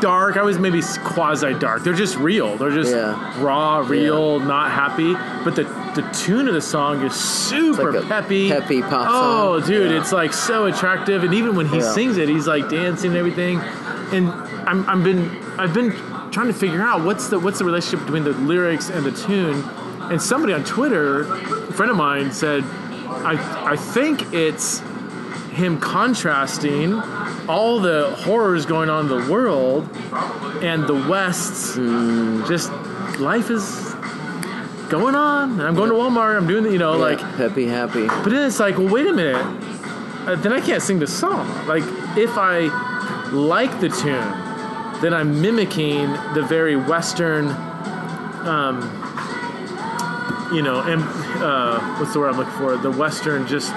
dark. I was maybe quasi dark. They're just real. They're just Yeah. raw, real, not happy. But the the tune of the song is super like peppy. peppy pop Oh, song. dude, Yeah. it's like so attractive. And even when he Yeah. sings it, he's like dancing and everything. And I'm I'm been I've been trying to figure out what's the what's the relationship between the lyrics and the tune. And somebody on Twitter, a friend of mine, said, I I think it's him contrasting all the horrors going on in the world and the West's Hmm. just life is going on. I'm going to Walmart. I'm doing the, you know, Yeah. like, happy, happy. but then it's like, well, wait a minute. Uh, then I can't sing the song. Like, if I like the tune, then I'm mimicking the very Western, um, you know, and uh, what's the word I'm looking for? The Western just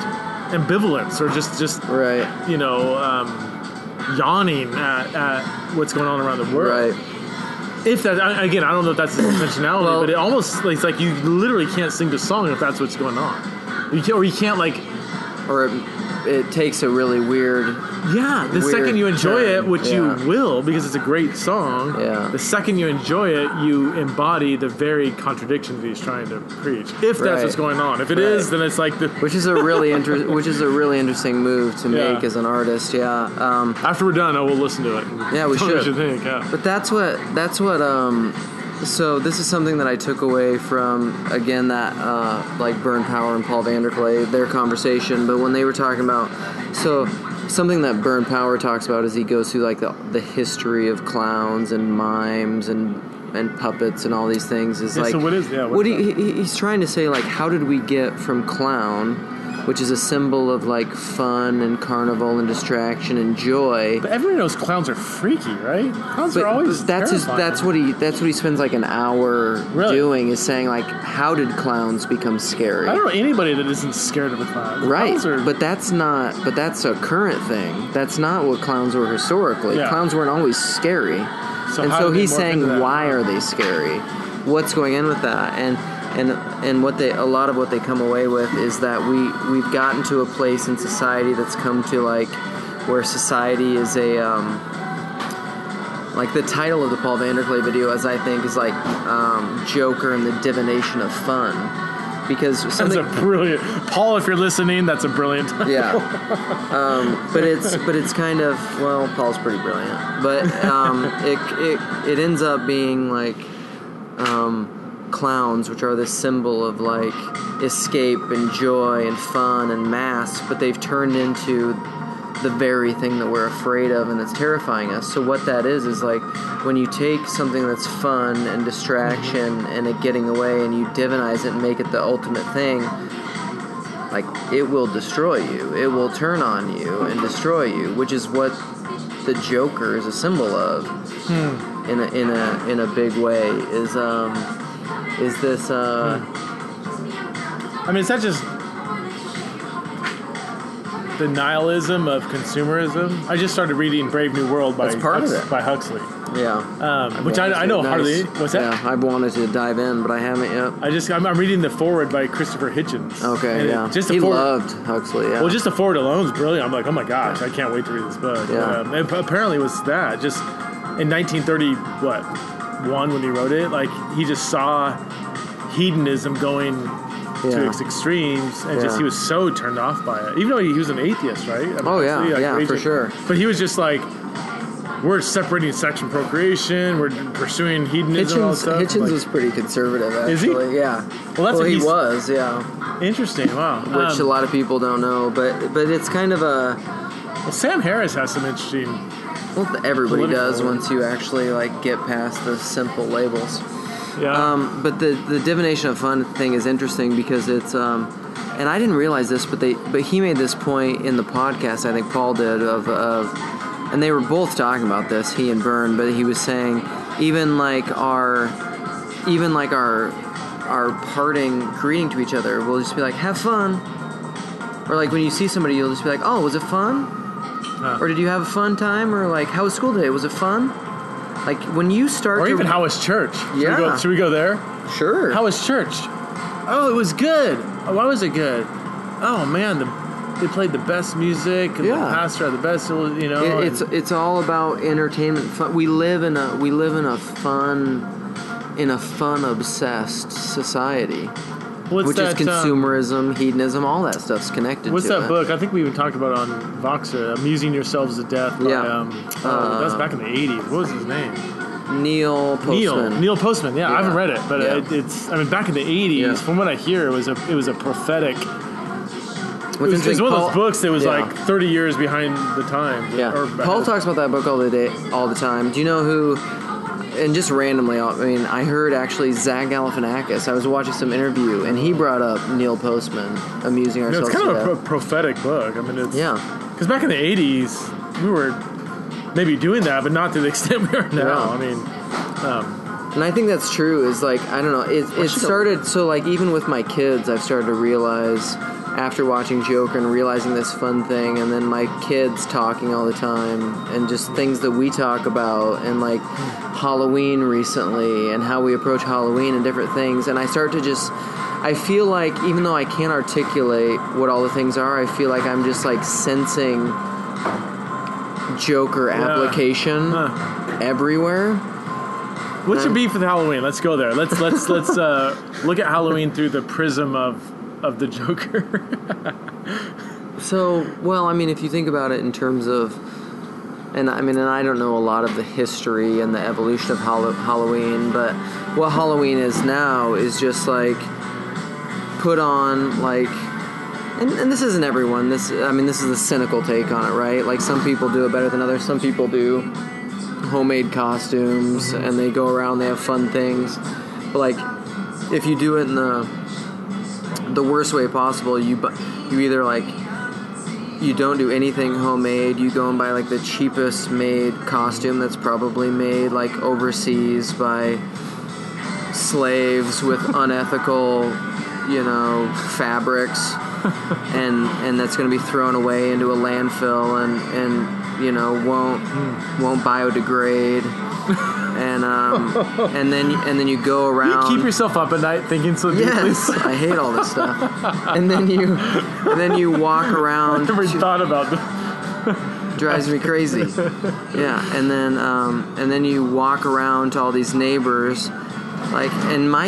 ambivalence or just just Right. you know um, yawning at, at what's going on around the world. Right. If that again, I don't know if that's the intentionality, Well- but it almost it's like you literally can't sing the song if that's what's going on. You can't, or you can't like Or it, it takes a really weird. yeah. The Weird second you enjoy turn, it, which yeah. you will because it's a great song. Yeah. The second you enjoy it, you embody the very contradiction that he's trying to preach. If that's Right. what's going on. If it is, Right. then it's like the Which is a really [laughs] inter- which is a really interesting move to Yeah. make as an artist. Yeah. Um, after we're done, I will listen to it. Yeah, we Tell me what should. you think. Yeah. But that's what that's what um so this is something that I took away from again that uh like Burn Power and Paul VanderKlay their conversation. But when they were talking about so something that Burn Power talks about is he goes through like the the history of clowns and mimes and and puppets and all these things is Yeah, like so what is- yeah, what he, he's trying to say like how did we get from clown which is a symbol of like fun and carnival and distraction and joy. But everyone knows clowns are freaky, right? Clowns but, are always that's his, that's what he that's what he spends like an hour Really? doing is saying like how did clowns become scary? I don't know anybody that isn't scared of a clown. right Clowns are, but that's not but that's a current thing. That's not what clowns were historically. Yeah. clowns weren't always scary. So and so he's saying why are they scary? What's going on with that? And and and what they a lot of what they come away with is that we we've gotten to a place in society that's come to like where society is a um, like the title of the Paul VanderKlay video, as I think, is like um, Joker and the divination of fun, because that's a brilliant. Paul, if you're listening, that's a brilliant. yeah, [laughs] um, but it's but it's kind of well, Paul's pretty brilliant, but um, it, it it ends up being like um, clowns, which are the symbol of like escape and joy and fun and masks, but they've turned into the very thing that we're afraid of and that's terrifying us. So what that is is like when you take something that's fun and distraction and it getting away and you divinize it and make it the ultimate thing, like it will destroy you. It will turn on you and destroy you, which is what the Joker is a symbol of. in a in a in a big way is um is this uh I mean, it's not just the nihilism of consumerism. I just started reading Brave New World by That's part of it. by Huxley, yeah um, which I, I know hardly. What's that? Yeah, I've wanted to dive in, but I haven't yet. I just I'm, I'm reading the forward by Christopher Hitchens. Okay, And it- yeah. just the he forward. loved Huxley. Yeah. Well, just the forward alone is brilliant. I'm like, oh my gosh, I can't wait to read this book. Yeah. Um, it apparently was that just in 1930, what one when he wrote it, like he just saw hedonism going to its extremes, and just he was so turned off by it. Even though he, he was an atheist, right? I mean, Oh, yeah. obviously, Yeah, for sure. But he was just like. We're separating sex from procreation. We're pursuing hedonism. Hitchens. Hitchens Like, was pretty conservative, Is he? actually. Yeah. Well, that's well, what he was. Yeah. interesting. Wow. Which Um, a lot of people don't know, but but it's kind of a well, Sam Harris has some interesting. Well, everybody Political. does once you actually like get past the simple labels. Yeah. Um, but the the divination of fun thing is interesting because it's um, and I didn't realize this, but they but he made this point in the podcast. I think Paul did of of, and they were both talking about this, he and Byrne. But he was saying even like our even like our our parting greeting to each other, we'll just be like, "Have fun," or like when you see somebody, you'll just be like, "Oh, was it fun?" Huh. Or did you have a fun time? Or like, how was school today? Was it fun? Like when you start or to even how was church? Should Yeah. We go, should we go there? sure How was church? Oh, it was good. Oh, why was it good? Oh man, the, they played the best music. And Yeah. The pastor had the best. You know, It, it's it's all about entertainment. Fun. We live in a we live in a fun in a fun obsessed society, what's which that, is um, consumerism, hedonism, all that stuff's connected. what's to that it. book? I think we even talked about it on Voxer, "Amusing Yourselves to Death." By, Yeah. Um, oh, Uh, that's back in the '80s. What was his name? Neil Postman. Neil. Neil Postman. Yeah, I haven't read it, but Yeah. it, it's. I mean, back in the '80s, Yeah. from what I hear, it was a it was a prophetic. It was, it was one of those books that was yeah. like 30 years behind the time. Yeah, Paul talks about that book all the day, all the time. Do you know who? And just randomly, I mean, I heard actually Zach Galifianakis. I was watching some interview, and he brought up Neil Postman, amusing You know, ourselves. it's kind of a pro- prophetic book. I mean, it's Yeah. Because back in the '80s, we were maybe doing that, but not to the [laughs] extent we are now. Yeah. I mean, um, And I think that's true. Is like I don't know. It, it started so like even with my kids, I've started to realize after watching Joker and realizing this fun thing, and then my kids talking all the time, and just things that we talk about, and like Halloween recently, and how we approach Halloween and different things, and I start to just. I feel like even though I can't articulate what all the things are, I feel like I'm just like sensing Joker application huh. everywhere. what's your beef with Halloween? Let's go there. Let's let's let's uh, look at Halloween through the prism of of the Joker. [laughs] So, well, I mean, if you think about it in terms of, and I mean, and I don't know a lot of the history and the evolution of Hall- Halloween, but what Halloween is now is just like put on like, and, and this isn't everyone. This, I mean, this is a cynical take on it, right? Like some people do it better than others. Some people do homemade costumes mm-hmm. and they go around, they have fun things. But like, if you do it in the the worst way possible, you bu- you either like you don't do anything homemade. You go and buy like the cheapest made costume that's probably made like overseas by slaves with [laughs] unethical, you know, fabrics, [laughs] and and that's going to be thrown away into a landfill and and you know won't hmm. won't biodegrade. [laughs] And um, [laughs] and then and then you go you around. keep yourself up at night thinking so deeply. Yes, I hate all this stuff. And then you, and then you walk around. Never to- thought about drives me crazy. Yeah, and then um, and then you walk around to all these neighbors, like and my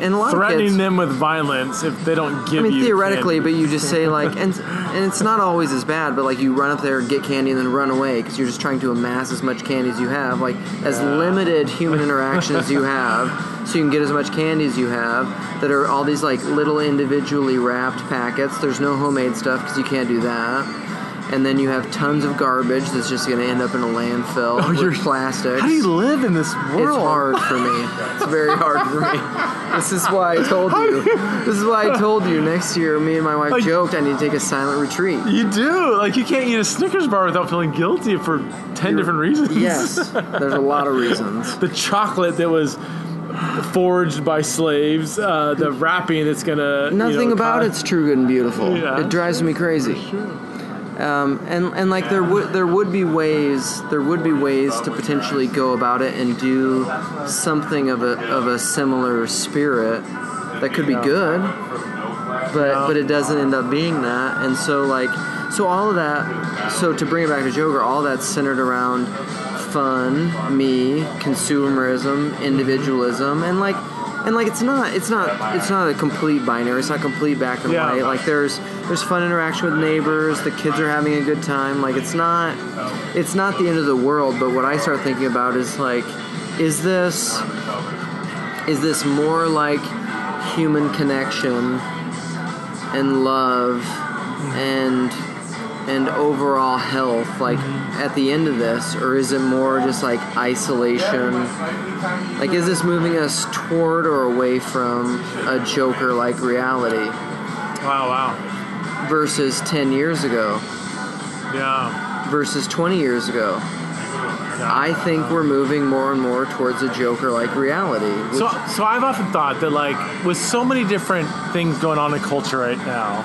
and a lot of Threatening kids. them with violence if they don't give I mean, you theoretically, candy. but you just say like, and and it's not always as bad, but like you run up there and get candy and then run away because you're just trying to amass as much candy as you have, like as limited human [laughs] interaction as you have, so you can get as much candy as you have. That are all these like little individually wrapped packets. There's no homemade stuff because you can't do that. And then you have tons of garbage that's just going to end up in a landfill Oh, you're- with plastics. How do you live in this world? It's hard for me. It's very hard for me. This is why I told you. This is why I told you. Next year, me and my wife Like- joked I need to take a silent retreat. You do. Like you can't eat a Snickers bar without feeling guilty for ten different reasons. Yes, there's a lot of reasons. [laughs] the chocolate that was forged by slaves, uh, the wrapping that's gonna. Nothing you know, about cause- it's true, good, and beautiful. Yeah. It drives me crazy. Um, and and like there would there would be ways there would be ways to potentially go about it and do something of a of a similar spirit that could be good, but but it doesn't end up being that. And so like so all of that. So to bring it back to Joker, all that's centered around fun, me, consumerism, individualism, and like and like it's not it's not it's not a complete binary. It's not complete black and Yeah. white. Like there's there's fun interaction with neighbors. The kids are having a good time. Like it's not it's not the end of the world. But what I start thinking about is like, is this is this more like human connection and love and and overall health like at the end of this or is it more just like isolation like is this moving us toward or away from a joker like reality Wow! Wow! versus 10 years ago Yeah. versus 20 years ago i think we're moving more and more towards a joker like reality So, so I've often thought that like with so many different things going on in culture right now,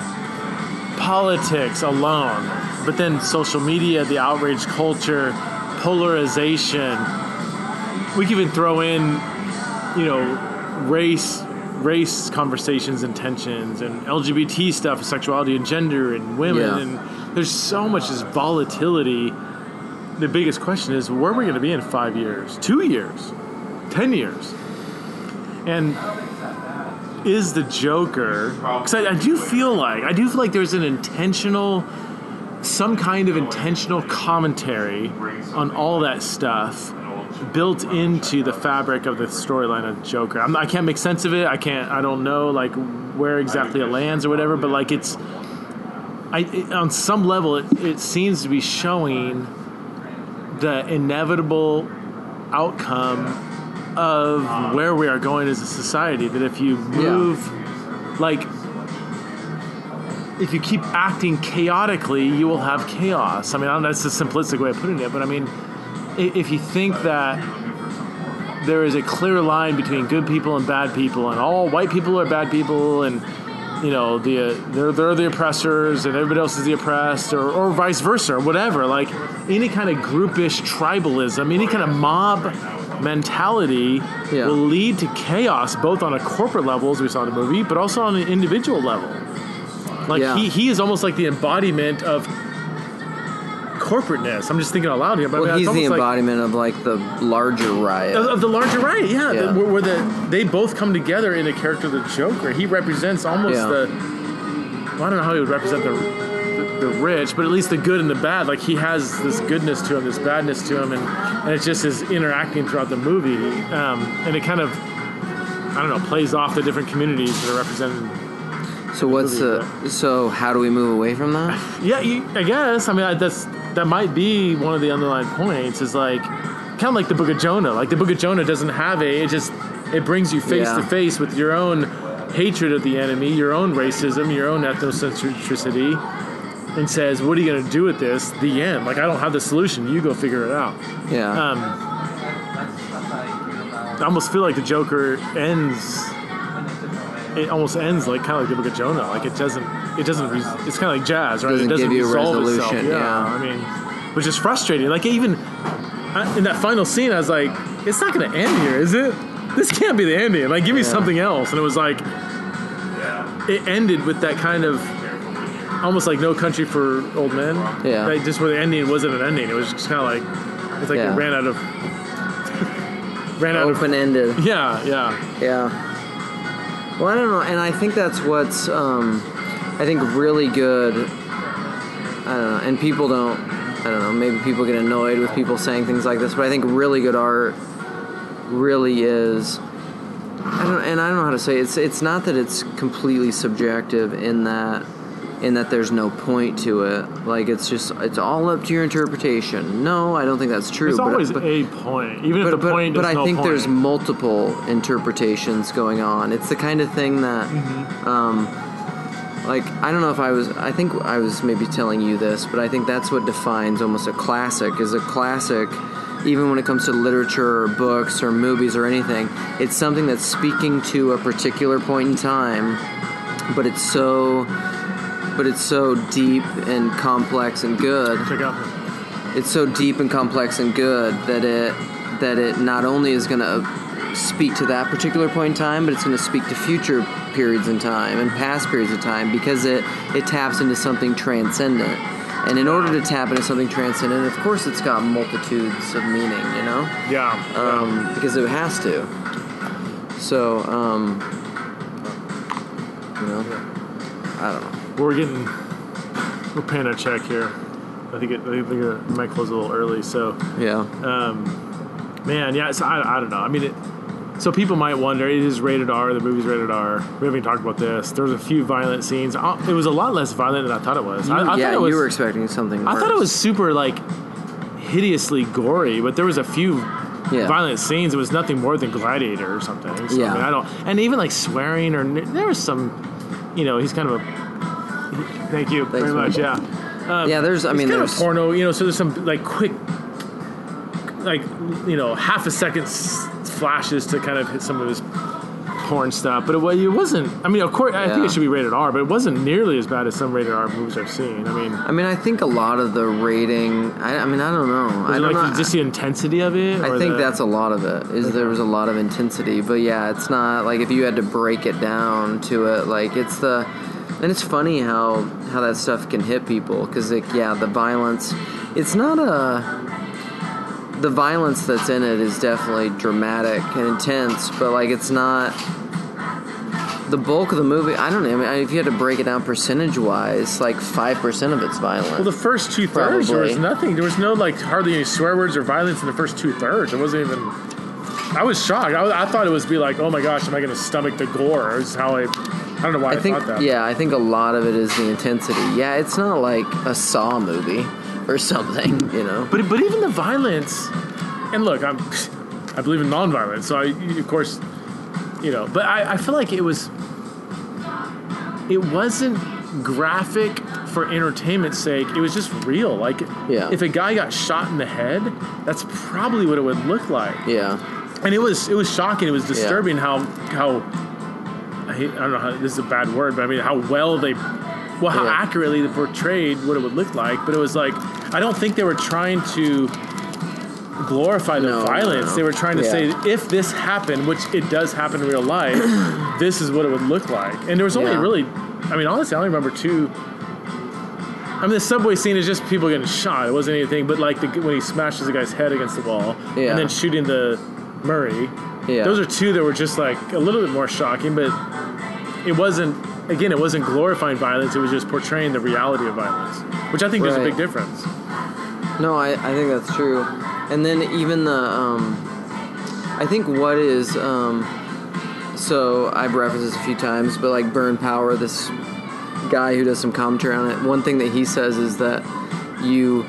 politics alone, but then social media, the outrage culture, polarization. We can even throw in, you know, race, race conversations and tensions, and LGBT stuff, sexuality and gender, and women, Yeah. and there's so much just volatility. The biggest question is where are we going to be in five years, two years, ten years? And is the Joker? Because I, I do feel like I do feel like there's an intentional, some kind of intentional commentary on all that stuff built into the fabric of the storyline of Joker. I'm, I can't make sense of it. I can't. I don't know like where exactly it lands or whatever. But like it's, I it, on some level it, it seems to be showing the inevitable outcome of where we are going as a society. That if you move, like, if you keep acting chaotically, you will have chaos. I mean, I don't know, that's a simplistic way of putting it, but I mean, if you think that there is a clear line between good people and bad people, and all white people are bad people, and you know the uh, they're they're the oppressors, and everybody else is the oppressed, or, or vice versa, or whatever. Like any kind of groupish tribalism, any kind of mob mentality Yeah. will lead to chaos, both on a corporate level, as we saw in the movie, but also on an individual level. Like Yeah. he, he is almost like the embodiment of corporateness. I'm just thinking out loud here, but I well mean, he's the almost like- embodiment of like the larger riot of, of the larger riot. yeah, Yeah. The, where, where the they both come together in the character of the Joker. He represents almost the well, I don't know how he would represent the, the rich, but at least the good and the bad. Like he has this goodness to him, this badness to him, and and it's just his interacting throughout the movie, um, and it kind of I don't know plays off the different communities that are represented. so what's the so how do we move away from that [laughs] Yeah, you, I guess. I mean, I, that's that might be one of the underlying points. Is like kind of like the Book of Jonah. Like the Book of Jonah doesn't have a. It just it brings you face Yeah. to face with your own hatred of the enemy, your own racism, your own ethnocentricity, and says, "What are you going to do with this?" The end. Like I don't have the solution. You go figure it out. yeah Um, I almost feel like the Joker ends. It almost ends like kind of like the Book of Jonah. Like it doesn't. It doesn't. It's kind of like jazz, right? Doesn't it doesn't give you a resolve resolution, Itself. yeah. I mean, which is frustrating. Like even I- in that final scene, I was like, "It's not going to end here, is it? This can't be the ending. Like, give me Yeah. something else." And it was like, it ended with that kind of. Almost like No Country for Old Men. Yeah. Like, just where the ending wasn't an ending. It was just kind of like, it's like Yeah. it ran out of [laughs] ran out of open ended [laughs] yeah yeah Yeah. Well, I don't know, and I think that's what's um, I think really good. I don't know, and people don't. I don't know. Maybe people get annoyed with people saying things like this, but I think really good art really is. I don't, and I don't know how to say it. it's. It's not that it's completely subjective in that in that there's no point to it. Like it's just it's all up to your interpretation. No, I don't think that's true. There's but, always but, a point, even if but, the but, point. but I no think point. there's multiple interpretations going on. It's the kind of thing that, Mm-hmm. um, like, I don't know if I was. I think I was maybe telling you this, but I think that's what defines almost a classic. Is a classic, even when it comes to literature or books or movies or anything, it's something that's speaking to a particular point in time, but it's so, but it's so deep and complex and good Check out. it's so deep and complex and good that it that it not only is going to speak to that particular point in time, but it's going to speak to future periods in time and past periods of time because it it taps into something transcendent. And in order to tap into something transcendent, of course, it's got multitudes of meaning, you know, Yeah. um, because it has to. So, um, you know, I don't know. We're getting we're paying a check here. I think it, I think it might close a little early. So, Yeah, um, man, yeah. So I, I don't know. I mean, it, so people might wonder. It is rated R. The movie's rated R. We haven't talked about this. There was a few violent scenes. Uh, It was a lot less violent than I thought it was. I, I yeah, thought it was, you were expecting something. I thought it was super like hideously gory, but there was a few Yeah. violent scenes. It was nothing more than Gladiator or something. So, Yeah. I, mean, I don't, and even like swearing or there was some, you know, he's kind of a. Thank you Thanks, very man. much. Yeah. Um, Yeah, there's- I mean, kind of porno. You know, so there's some like quick, like you know, half a second s- flashes to kind of hit some of his porn stuff. But it, wa- it wasn't. I mean, of course, I think it should be rated R, but it wasn't nearly as bad as some rated R movies I've seen. I mean. I mean, I think a lot of the rating. I, I mean, I don't know. I don't like know. just the intensity of it? I think the- that's a lot of it. Is there was a lot of intensity, but yeah, it's not like if you had to break it down to it, like it's the. And it's funny how how that stuff can hit people because like yeah, the violence. It's not a. The violence that's in it is definitely dramatic and intense, but like it's not. The bulk of the movie, I don't know. I mean, if you had to break it down percentage wise, like five percent of it's violent. Well, the first two thirds there was nothing. There was no like hardly any swear words or violence in the first two thirds. It wasn't even. I was shocked. I, was- I thought it was be like, oh my gosh, am I going to stomach the gore? Is how I. I don't know why I, I think thought that. yeah, I think a lot of it is the intensity. Yeah, it's not like a Saw movie [laughs] or something, you know. But but even the violence, and look, I'm I believe in nonviolence, so I of course, you know. But I, I feel like it was. It wasn't graphic for entertainment's sake. It was just real. Like Yeah. if a guy got shot in the head, that's probably what it would look like. Yeah, and it was it was shocking. It was disturbing how how I, hate, I don't know how this is a bad word, but I mean how well they, well how Yeah. accurately they portrayed what it would look like. But it was like I don't think they were trying to glorify the No, no, violence. no. They were trying to Yeah. say if this happened, which it does happen in real life, [coughs] this is what it would look like. And there was only Yeah. really, I mean honestly, I only remember two. I mean, the subway scene is just people getting shot. It wasn't anything, but like the, when he smashes the guy's head against the wall, Yeah. and then shooting the Murray. yeah. Those are two that were just like a little bit more shocking, but it wasn't. Again, it wasn't glorifying violence. It was just portraying the reality of violence, which I think there's a big difference. no, I, I think that's true. And then even the um, I think what is um, so I've referenced this a few times, but like Burn Power, this guy who does some commentary on it. One thing that he says is that you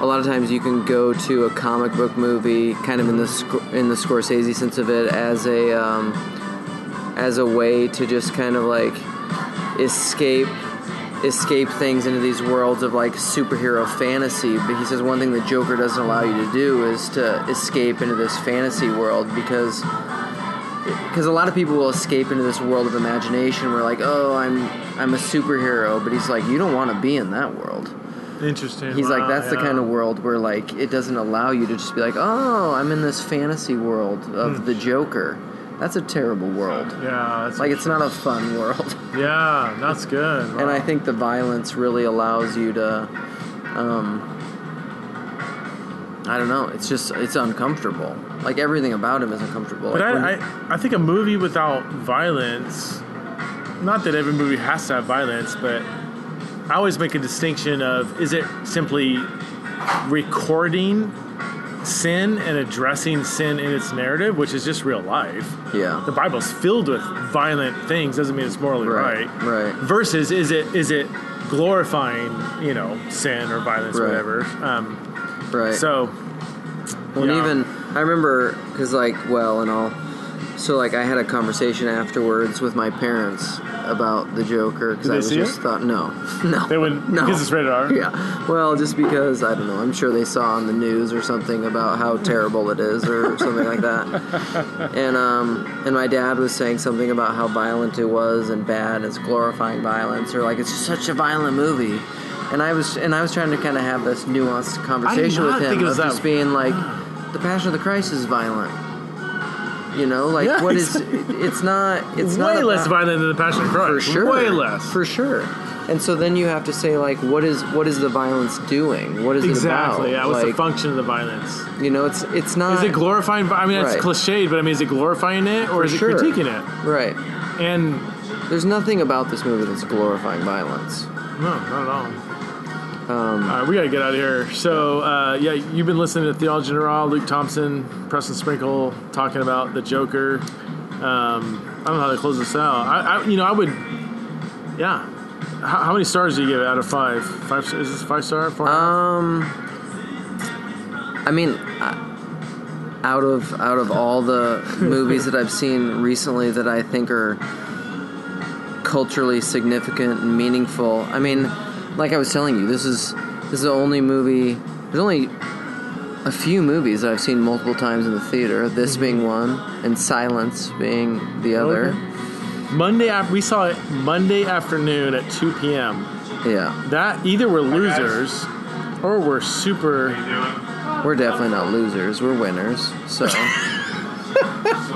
a lot of times you can go to a comic book movie, kind of in the in the Scorsese sense of it, as a um, as a way to just kind of like escape escape things into these worlds of like superhero fantasy. But he says one thing the Joker doesn't allow you to do is to escape into this fantasy world because because a lot of people will escape into this world of imagination where like oh I'm I'm a superhero. But he's like you don't want to be in that world. Interesting. he's like that's the kind of world where like it doesn't allow you to just be like oh I'm in this fantasy world of hmm. the Joker that's a terrible world. Yeah, like it's not a fun [laughs] world. Yeah, that's good. and I think the violence really allows you to um I don't know it's just it's uncomfortable. Like everything about him is uncomfortable. But Like, I, I, I think a movie without violence, not that every movie has to have violence, but I always make a distinction of is it simply recording sin and addressing sin in its narrative, which is just real life. yeah The Bible's filled with violent things, doesn't mean it's morally Right, right. right. Versus is it is it glorifying, you know, sin or violence or whatever. Um, right. so Well, and Yeah. even I remember because like well and all. So like I had a conversation afterwards with my parents about the Joker because I was just it? thought no, [laughs] no, they wouldn't no. because it's rated R. [laughs] Yeah. Well, just because I don't know. I'm sure they saw on the news or something about how terrible it is or [laughs] something like that. And um and my dad was saying something about how violent it was and bad. It's glorifying violence or like it's just such a violent movie. And I was and I was trying to kind of have this nuanced conversation with him of that- just being like, the Passion of the Christ is violent. You know, like Yeah, what is? It's not. It's Way not less about- violent than the Passion of Christ. for sure. Way less. For sure. And so then you have to say like, what is what is the violence doing? What is exactly. it about? Yeah. What's like, the function of the violence? You know, it's it's not Is it glorifying? I mean, Right. cliched, but I mean, is it glorifying it or For is it critiquing it? right. And There's nothing about this movie that's glorifying violence. no, not at all. Um, All right, we gotta get out of here. So, uh, yeah, you've been listening to Theology General, Luke Thompson, Preston Sprinkle, talking about the Joker. Um, I don't know how to close this out. I, I you know, I would, yeah. How, how many stars do you give it out of five? Five? Is this five star? Four? um, I mean, I- out of out of all the [laughs] movies that I've seen recently that I think are culturally significant and meaningful. I mean, like I was telling you, this is this is the only movie. There's only a few movies that I've seen multiple times in the theater. This mm-hmm. being one, and Silence being the oh, other. Okay. Monday after we saw it Monday afternoon at two p.m. Yeah, That either we're losers or we're super. How you doing? we're definitely not losers. We're winners. So Just so you know,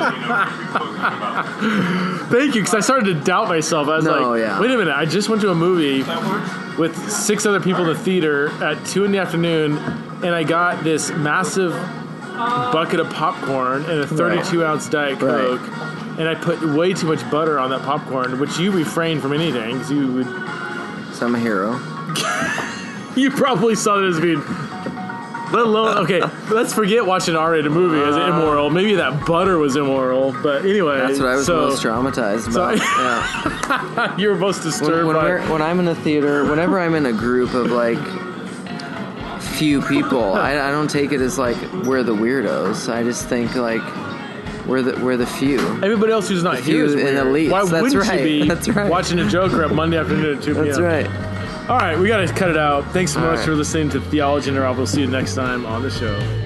we're gonna be closing about. Thank you, because I started to doubt myself. I was No, like, yeah. wait a minute, I just went to a movie That works. With six other people in the theater at two in the afternoon, and I got this massive bucket of popcorn and a 32 ounce Diet Right. Coke, and I put way too much butter on that popcorn, which you refrained from anything because you would. so I'm a hero. [laughs] You probably saw it as being. Let alone, okay, let's forget watching an R-rated movie as uh, immoral. Maybe that butter was immoral, but anyway. That's what I was so, most traumatized about. I- [laughs] yeah. you were most when, disturbed when, by. we're, when I'm in a theater, whenever I'm in a group of like few people, I, I don't take it as like we're the weirdos. I just think like we're the we're the few. Everybody else who's not few here is weird. elites. Why That's wouldn't right. you be [laughs] That's right. watching a Joker at Monday afternoon at 2 p.m.? That's right. All right, we got to cut it out. Thanks so All much right. for listening to Theology in the Raw. We'll see you next time on the show.